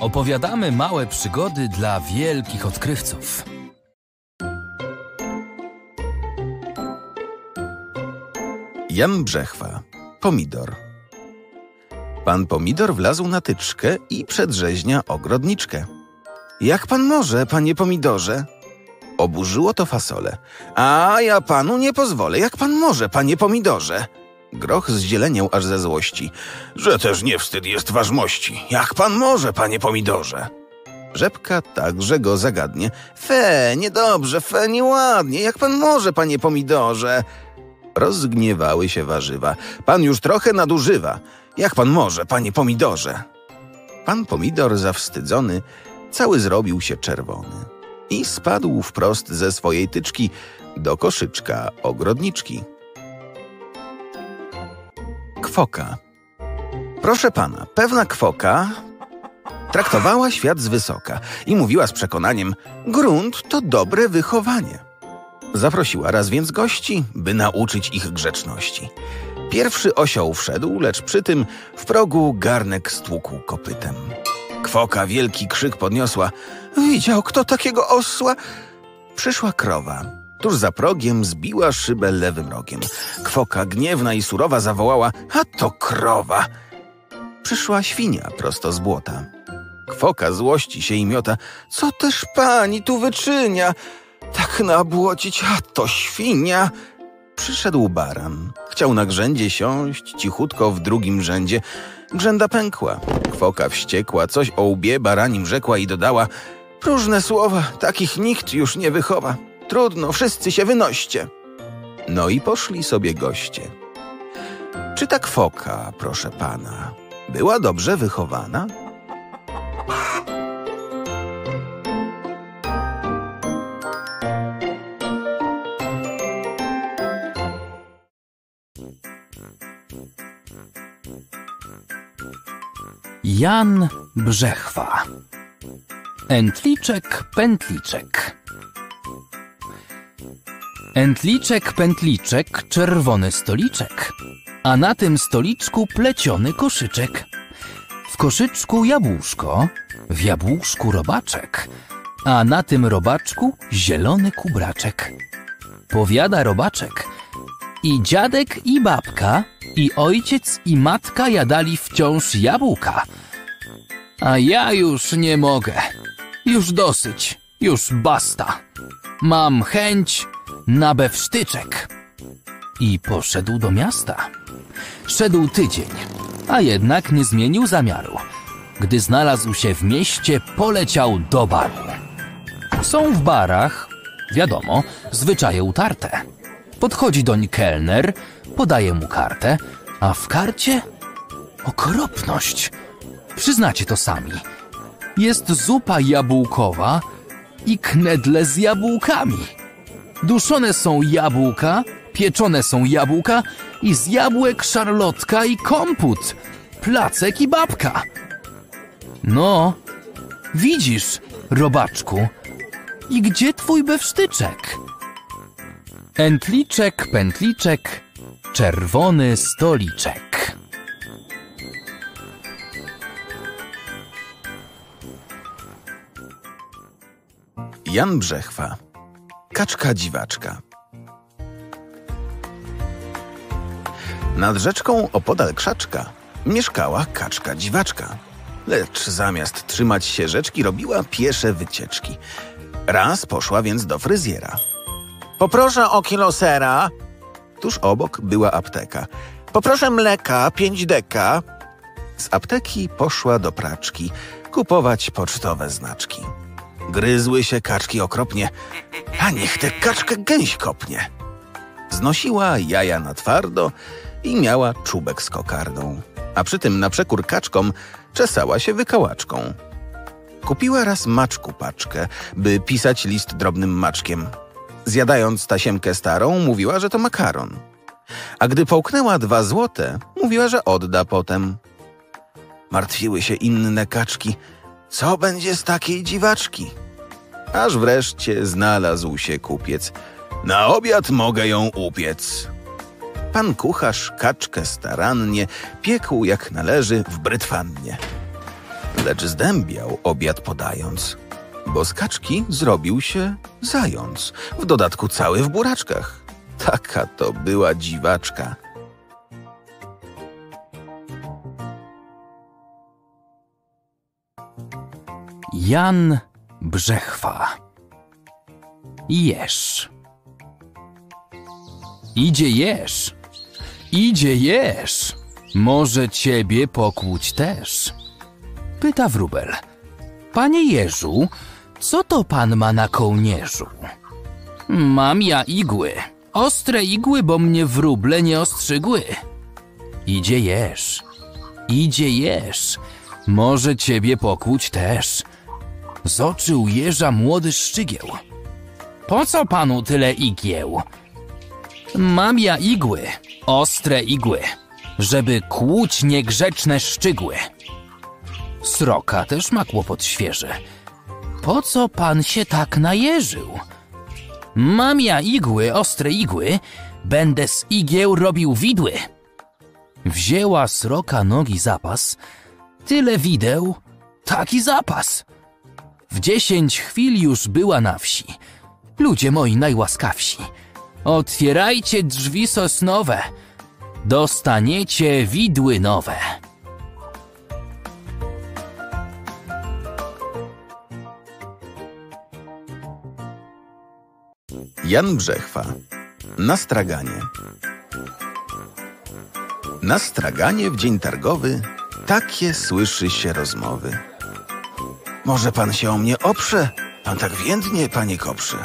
opowiadamy małe przygody dla wielkich odkrywców. Jan Brzechwa. Pomidor. Pan Pomidor wlazł na tyczkę i przedrzeźnia ogrodniczkę. Jak pan może, panie Pomidorze? Oburzyło to fasole. A ja panu nie pozwolę. Jak pan może, panie Pomidorze? Groch zzieleniał aż ze złości. Że też nie wstyd jest ważmości. Jak pan może, panie Pomidorze? Rzepka także go zagadnie. Fe, niedobrze, fe, nieładnie. Jak pan może, panie Pomidorze? Rozgniewały się warzywa. Pan już trochę nadużywa. Jak pan może, panie pomidorze? Pan pomidor zawstydzony cały zrobił się czerwony i spadł wprost ze swojej tyczki do koszyczka ogrodniczki. Kwoka. Proszę pana, pewna kwoka traktowała świat z wysoka i mówiła z przekonaniem: Grunt to dobre wychowanie. Zaprosiła raz więc gości, by nauczyć ich grzeczności. Pierwszy osioł wszedł, lecz przy tym w progu garnek stłukł kopytem. Kwoka wielki krzyk podniosła. Widział kto takiego osła? Przyszła krowa. Tuż za progiem zbiła szybę lewym rogiem. Kwoka gniewna i surowa zawołała, a to krowa. Przyszła świnia prosto z błota. Kwoka złości się i miota. Co też pani tu wyczynia? Tak nabłocić, a to świnia. Przyszedł baran. Chciał na grzędzie siąść, cichutko w drugim rzędzie. Grzęda pękła. Kwoka wściekła, coś o łbie baranim rzekła i dodała Próżne słowa, takich nikt już nie wychowa. Trudno, wszyscy się wynoście. No i poszli sobie goście. Czy ta kwoka, proszę pana, była dobrze wychowana? Jan Brzechwa. Entliczek, pętliczek. Entliczek, pętliczek, czerwony stoliczek, a na tym stoliczku pleciony koszyczek. W koszyczku jabłuszko, w jabłuszku robaczek, a na tym robaczku zielony kubraczek. Powiada robaczek. I dziadek, i babka, i ojciec, i matka jadali wciąż jabłka. A ja już nie mogę. Już dosyć. Już basta. Mam chęć na bewsztyczek. I poszedł do miasta. Szedł tydzień, a jednak nie zmienił zamiaru. Gdy znalazł się w mieście, poleciał do baru. Są w barach, wiadomo, zwyczaje utarte. Podchodzi doń kelner, podaje mu kartę, a w karcie okropność. Przyznacie to sami. Jest zupa jabłkowa i knedle z jabłkami. Duszone są jabłka, pieczone są jabłka i z jabłek szarlotka i komput, placek i babka. No, widzisz, robaczku, i gdzie twój bewsztyczek? Entliczek, pętliczek, czerwony stoliczek. Jan Brzechwa. Kaczka dziwaczka. Nad rzeczką opodal krzaczka mieszkała kaczka dziwaczka. Lecz zamiast trzymać się rzeczki, robiła piesze wycieczki. Raz poszła więc do fryzjera. Poproszę o kilo sera. Tuż obok była apteka. Poproszę mleka, pięć deka. Z apteki poszła do praczki kupować pocztowe znaczki. Gryzły się kaczki okropnie, a niech tę kaczkę gęś kopnie. Znosiła jaja na twardo i miała czubek z kokardą, a przy tym na przekór kaczkom czesała się wykałaczką. Kupiła raz maczku paczkę, by pisać list drobnym maczkiem. Zjadając tasiemkę starą, mówiła, że to makaron. A gdy połknęła dwa złote, mówiła, że odda potem. Martwiły się inne kaczki. Co będzie z takiej dziwaczki? Aż wreszcie znalazł się kupiec. Na obiad mogę ją upiec. Pan kucharz kaczkę starannie piekł jak należy w brytwannie. lecz zdębiał obiad podając. Bo z kaczki zrobił się zając, w dodatku cały w buraczkach. Taka to była dziwaczka. Jan Brzechwa. Jesz. Idzie jesz. Idzie jesz. Może ciebie pokłuć też. Pyta wróbel. Panie Jeżu, co to pan ma na kołnierzu? Mam ja igły. Ostre igły, bo mnie wróble nie ostrzygły. Idzie jesz. Idzie jesz. Może ciebie pokłuć też. Z oczy u jeża młody szczygieł. Po co panu tyle igieł? Mam ja igły, ostre igły, żeby kłuć niegrzeczne szczygły. Sroka też ma kłopot świeży. Po co pan się tak najeżył? Mam ja igły, ostre igły, będę z igieł robił widły. Wzięła sroka nogi zapas, tyle wideł, taki zapas. W dziesięć chwil już była na wsi. Ludzie moi najłaskawsi, otwierajcie drzwi sosnowe, dostaniecie widły nowe. Jan Brzechwa. Na straganie. Na straganie w dzień targowy takie słyszy się rozmowy. Może pan się o mnie oprze? Pan tak więdnie, panie koprze.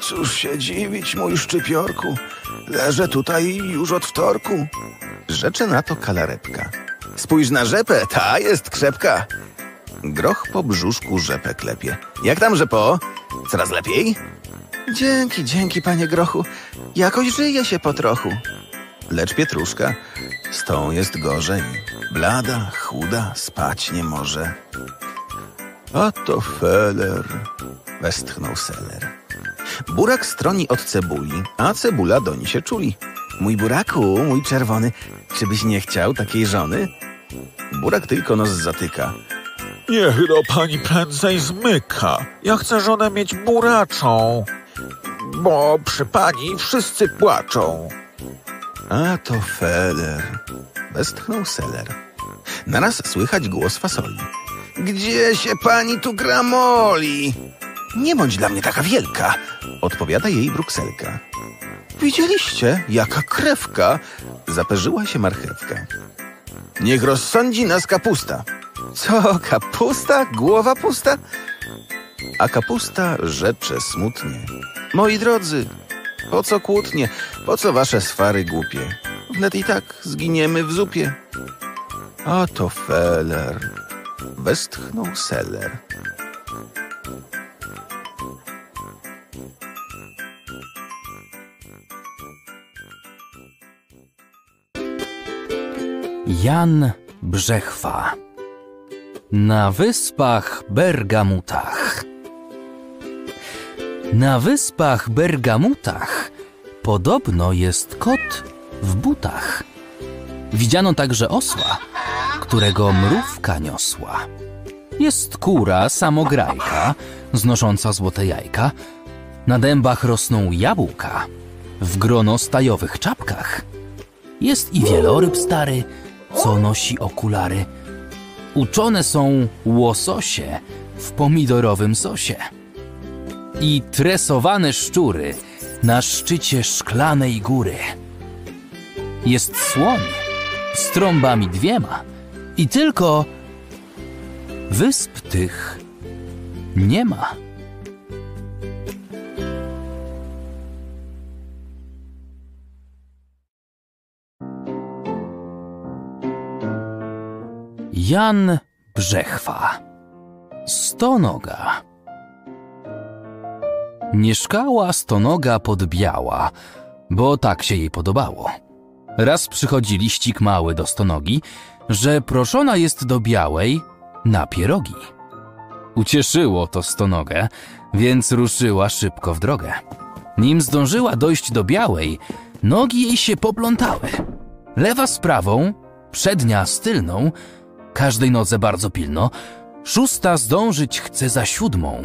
Cóż się dziwić, mój szczypiorku. Leżę tutaj już od wtorku. Rzecze na to kalaretka. Spójrz na rzepę, ta jest krzepka. Groch po brzuszku rzepę klepie. Jak tam, rzepo? Coraz lepiej? Dzięki, dzięki, panie Grochu. Jakoś żyje się po trochu. Lecz Pietruszka, z tą jest gorzej. Blada, chuda, spać nie może. A to feler, westchnął seler. Burak stroni od cebuli, a cebula doń się czuli. Mój buraku, mój czerwony, czy byś nie chciał takiej żony? Burak tylko nos zatyka. Niech do pani prędzej zmyka. Ja chcę żonę mieć buraczą, bo przy pani wszyscy płaczą. A to feler, westchnął seler. Naraz słychać głos fasoli. Gdzie się pani tu gramoli? Nie bądź dla mnie taka wielka, odpowiada jej brukselka. Widzieliście, jaka krewka? Zaperzyła się marchewka. Niech rozsądzi nas kapusta. Co, kapusta? Głowa pusta? A kapusta rzecze smutnie. Moi drodzy, po co kłótnie? Po co wasze swary głupie? Wnet i tak zginiemy w zupie. A to feler. Westchnął seler. Jan Brzechwa. Na wyspach Bergamutach. Na wyspach Bergamutach podobno jest kot w butach. Widziano także osła, którego mrówka niosła. Jest kura samograjka, znosząca złote jajka. Na dębach rosną jabłka, w gronostajowych czapkach. Jest i wieloryb stary, co nosi okulary. Uczone są łososie w pomidorowym sosie. I tresowane szczury na szczycie szklanej góry. Jest słoń z trąbami dwiema i tylko wysp tych nie ma. Jan Brzechwa Stonoga Mieszkała stonoga podbiała, bo tak się jej podobało. Raz przychodzi liścik mały do stonogi, że proszona jest do białej na pierogi. Ucieszyło to stonogę, więc ruszyła szybko w drogę. Nim zdążyła dojść do białej, nogi jej się poplątały. Lewa z prawą, przednia z tylną, Każdej nodze bardzo pilno. Szósta zdążyć chce za siódmą,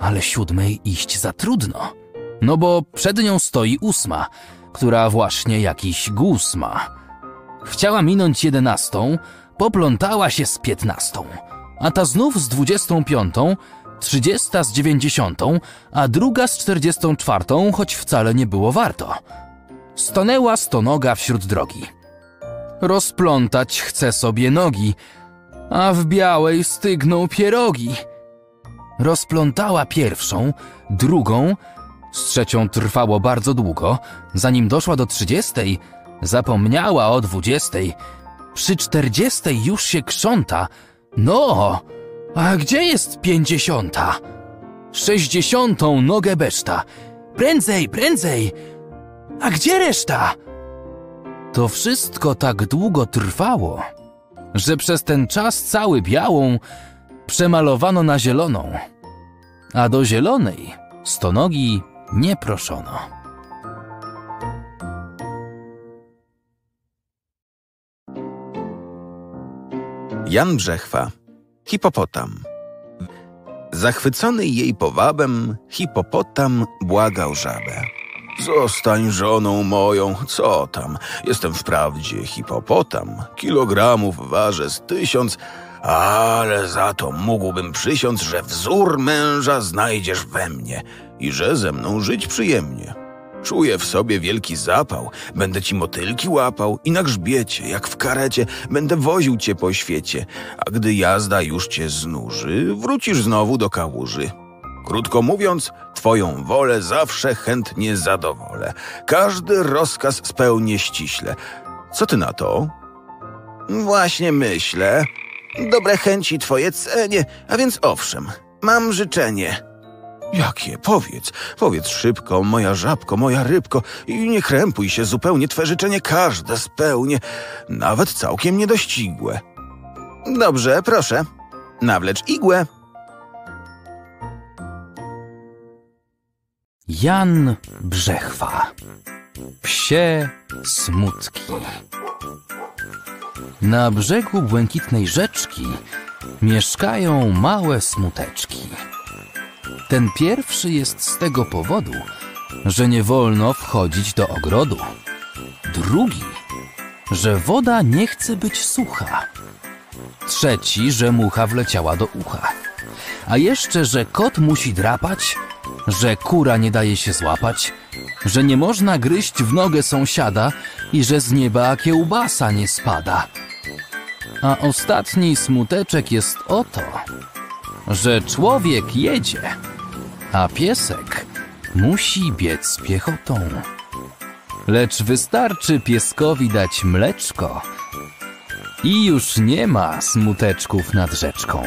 ale siódmej iść za trudno. No bo przed nią stoi ósma, która właśnie jakiś guz ma. Chciała minąć jedenastą, poplątała się z piętnastą, a ta znów z dwudziestą piątą, trzydziesta z dziewięćdziesiątą, a druga z czterdziestą czwartą, choć wcale nie było warto. Stanęła stonoga wśród drogi. Rozplątać chce sobie nogi, a w białej stygną pierogi. Rozplątała pierwszą, drugą, z trzecią trwało bardzo długo, zanim doszła do trzydziestej, zapomniała o dwudziestej. Przy czterdziestej już się krząta. No, a gdzie jest pięćdziesiąta? Sześćdziesiątą nogę beszta. Prędzej, prędzej! A gdzie reszta? To wszystko tak długo trwało, że przez ten czas cały białą przemalowano na zieloną, a do zielonej stonogi nie proszono. Jan Brzechwa, hipopotam. Zachwycony jej powabem, hipopotam błagał żabę. Zostań żoną moją, co tam? Jestem wprawdzie hipopotam, kilogramów ważę z tysiąc, ale za to mógłbym przysiąc, że wzór męża znajdziesz we mnie i że ze mną żyć przyjemnie. Czuję w sobie wielki zapał, będę ci motylki łapał i na grzbiecie, jak w karecie, będę woził cię po świecie, a gdy jazda już cię znuży, wrócisz znowu do kałuży. Krótko mówiąc, twoją wolę zawsze chętnie zadowolę. Każdy rozkaz spełnię ściśle. Co ty na to? Właśnie myślę. Dobre chęci twoje cenię, a więc owszem, mam życzenie. Jakie? Powiedz, powiedz szybko, moja żabko, moja rybko i nie krępuj się zupełnie, twe życzenie każde spełnię, nawet całkiem niedościgłe. Dobrze, proszę, nawlecz igłę. Jan Brzechwa. Psie smutki. Na brzegu błękitnej rzeczki mieszkają małe smuteczki. Ten pierwszy jest z tego powodu, że nie wolno wchodzić do ogrodu. Drugi, że woda nie chce być sucha. Trzeci, że mucha wleciała do ucha. A jeszcze, że kot musi drapać, że kura nie daje się złapać, że nie można gryźć w nogę sąsiada i że z nieba kiełbasa nie spada. A ostatni smuteczek jest o to, że człowiek jedzie, a piesek musi biec piechotą. Lecz wystarczy pieskowi dać mleczko i już nie ma smuteczków nad rzeczką.